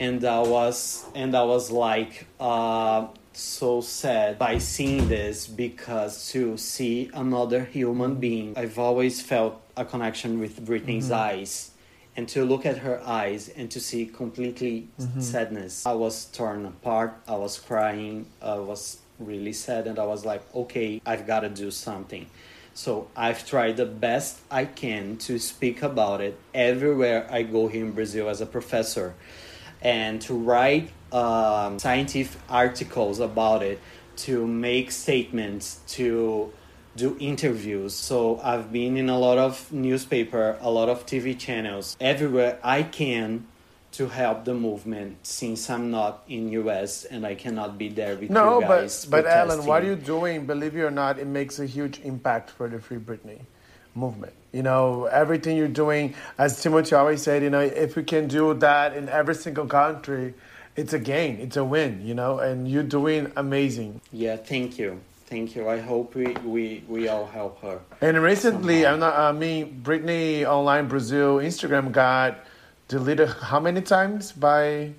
and I was and I was like uh, so sad by seeing this because to see another human being, I've always felt a connection with Britney's mm-hmm. eyes, and to look at her eyes and to see completely mm-hmm. sadness. I was torn apart. I was crying. I was really sad, and I was like, okay, I've got to do something. So I've tried the best I can to speak about it everywhere I go here in Brazil as a professor and to write um, scientific articles about it, to make statements, to do interviews. So I've been in a lot of newspaper, a lot of TV channels, everywhere I can to help the movement since I'm not in US and I cannot be there with No, you guys. but but Alan, what are you're doing, believe it or not, it makes a huge impact for the Free Britney movement. You know, everything you're doing, as Timothy always said, you know, if we can do that in every single country, it's a gain, it's a win. You know, and you're doing amazing. Yeah, thank you. Thank you. I hope we, we, we all help her. And recently, I'm not. I mean, Britney Online Brazil Instagram got deleted how many times by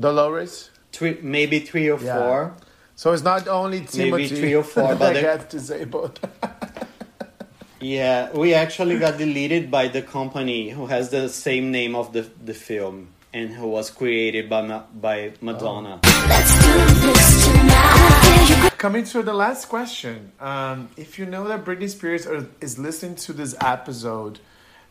Dolores? Three, maybe three or Yeah. four. So it's not only Timothy three or four, but that they- gets disabled. Yeah, we actually got deleted by the company who has the same name of the, the film and who was created by Ma- by Madonna. Coming to the last question. Um, if you know that Britney Spears are, is listening to this episode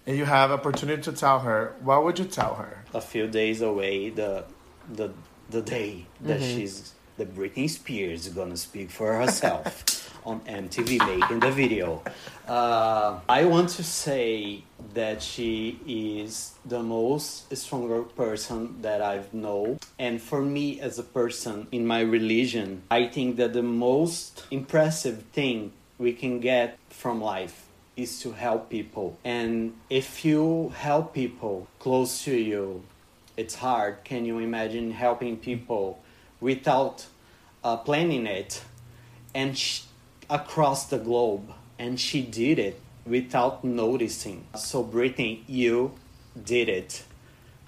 and you have opportunity to tell her, what would you tell her? A few days away, the the the day that she's the Britney Spears is gonna speak for herself on MTV making the video. Uh, I want to say that she is the most stronger person that I've known. And for me as a person in my religion, I think that the most impressive thing we can get from life is to help people. And if you help people close to you, it's hard. Can you imagine helping people without uh, planning it and across the globe? And she did it without noticing. So, Britney, you did it.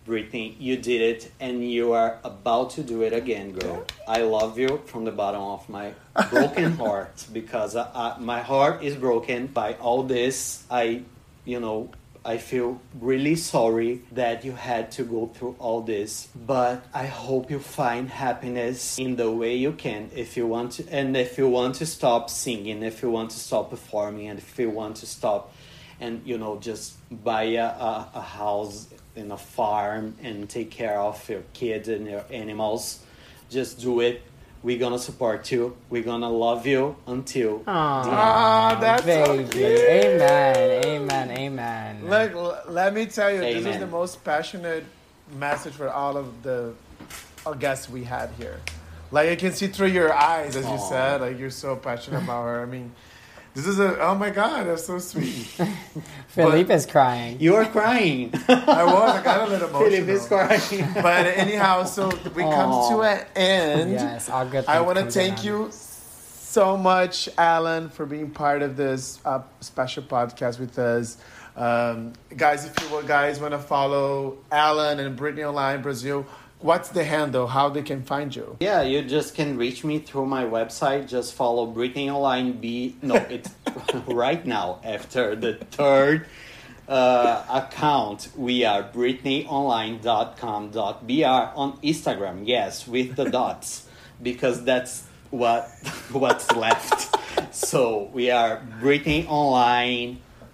Britney, you did it, and you are about to do it again, girl. I love you from the bottom of my broken heart because I, I, my heart is broken by all this. I, you know, I feel really sorry that you had to go through all this, but I hope you find happiness in the way you can. If you want to, and if you want to stop singing, if you want to stop performing, and if you want to stop and you know just buy a, a, a house in a farm and take care of your kids and your animals just do it we're gonna support you we're gonna love you until the end. Ah, that's so baby. cute. Amen. Amen. Amen. Look, l- let me tell you, this is the most passionate message for all of the uh, guests we had here. Like I can see through your eyes, as you said, like you're so passionate about her. I mean, this is a oh my god, that's so sweet. Felipe is crying. you are crying I was, I got a little Philip is emotional. crying But anyhow, so we come to an end. Yes, all good. I want to come to an thank end. you so much, Alan, for being part of this uh, special podcast with us. Um, guys, if you guys want to follow Alan and Britney Online Brazil, what's the handle? How they can find you? Yeah, you just can reach me through my website. Just follow Britney Online B. No, it's right now after the third uh, account. We are BritneyOnline.com.br on Instagram. Yes, with the dots because that's what what's left. So we are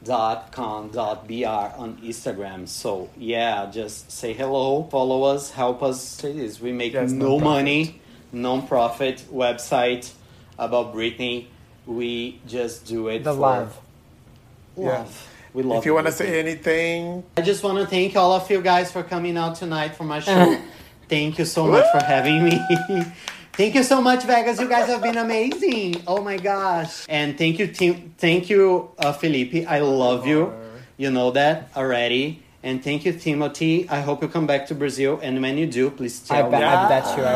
BritneyOnline.com.br on Instagram. So yeah, just say hello, follow us, help us. It is. We make Yes, no non-profit. money, non-profit website about Britney. We just do it The for love. love. We love. If you want to say anything, I just want to thank all of you guys for coming out tonight for my show. thank you so much for having me. thank you so much, Vegas. You guys have been amazing. Oh my gosh! And thank you, team. Thank you, uh, Felipe. I love you. You know that already. And thank you, Timothy. I hope you come back to Brazil. And when you do, please I tell bet, me. I bet you I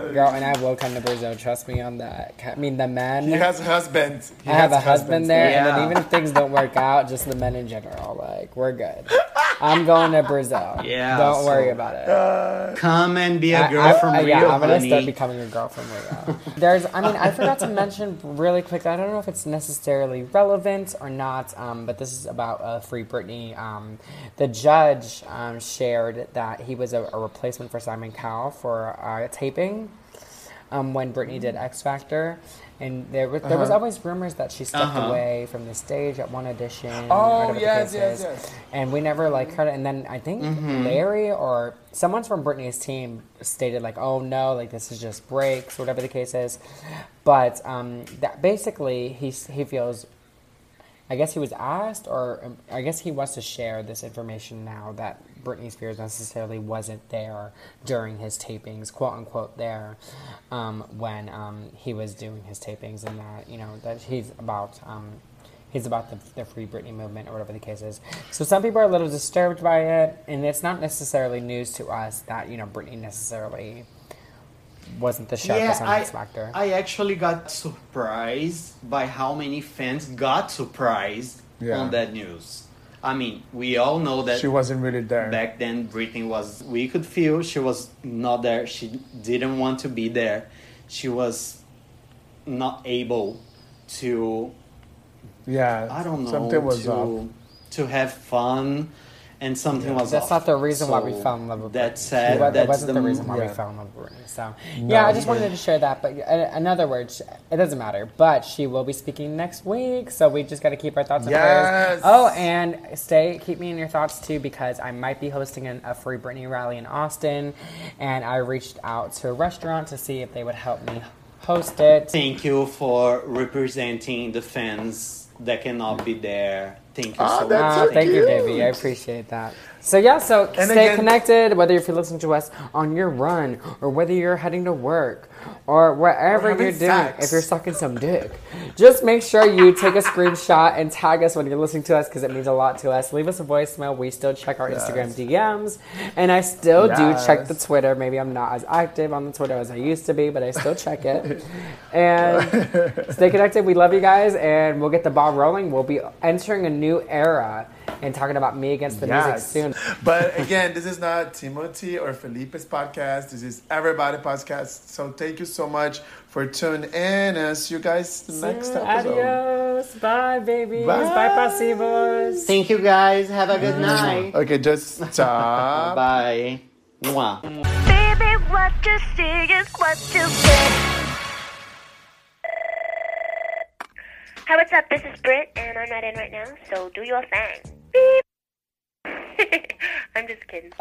will. Girl, and I will come to Brazil. Trust me on that. I mean, the men. he has a husband. He I have a husband there, and then even if things don't work out, just the men in general, like we're good. I'm going to Brazil. Yeah, don't worry about it. Come and be a girl I- from I- Rio, yeah, I'm gonna honey. start becoming a girl from Rio. There's, I mean, I forgot to mention really quick. I don't know if it's necessarily relevant or not, um, but this is about uh, Free Britney. Um, the judge um, shared that he was a, a replacement for Simon Cowell for uh, taping um, when Britney did X Factor. And there was, there was always rumors that she stepped Uh-huh. away from the stage at one audition. Oh, yes, yes, yes. And we never like heard it. And then I think Mm-hmm. Larry or someone from Britney's team stated like, "Oh no, like this is just breaks, whatever the case is." But um, that basically he he feels. I guess he was asked, or um, I guess he wants to share this information now that Britney Spears necessarily wasn't there during his tapings, quote unquote, there um, when um, he was doing his tapings, and that you know that he's about um, he's about the, the Free Britney movement or whatever the case is. So some people are a little disturbed by it, and it's not necessarily news to us that you know Britney necessarily wasn't the sharpest on I, X Factor. I actually got surprised by how many fans got surprised Yeah. on that news. I mean, we all know that She wasn't really there. back then Britney was. We could feel she was not there. She didn't want to be there. She was not able to. yeah, I don't know. Something was to, up. to have fun, and something was That's off. not the reason why we So fell in love with That's Britney. sad. That wasn't the, the reason why yeah. we fell in love with Britney. So yeah, I just wanted to share that. But uh, in other words, it doesn't matter. But she will be speaking next week, so we just got to keep our thoughts and prayers. Yes. Oh, and stay, keep me in your thoughts too, because I might be hosting an, a free Britney rally in Austin, and I reached out to a restaurant to see if they would help me host it. Thank you for representing the fans that cannot be there. Thank you Ah, so that's much. Thank you, cute. Davey. I appreciate that. So yeah, so And stay again- connected. Whether if you're listening to us on your run, or whether you're heading to work, or wherever you're doing, sex. if you're sucking some dick, just make sure you take a screenshot and tag us when you're listening to us because it means a lot to us. Leave us a voicemail. We still check our Instagram DMs, and I still do check the Twitter. Maybe I'm not as active on the Twitter as I used to be, but I still check it. and stay connected. We love you guys, and we'll get the ball rolling. We'll be entering a new era and talking about me against the Yes. music soon. But again, this is not Timothy or Felipe's podcast. This is everybody podcast. So thank you so much for tuning in and see you guys the next episode. Adios. Bye, babies. Bye. Bye, pasivos. Thank you guys. Have a good mm. night. Okay, just stop. Bye. Mwah. Baby, what you see is what you get. Hi, what's up? This is Britt, and I'm not in right now, so do your thing. Beep. I'm just kidding.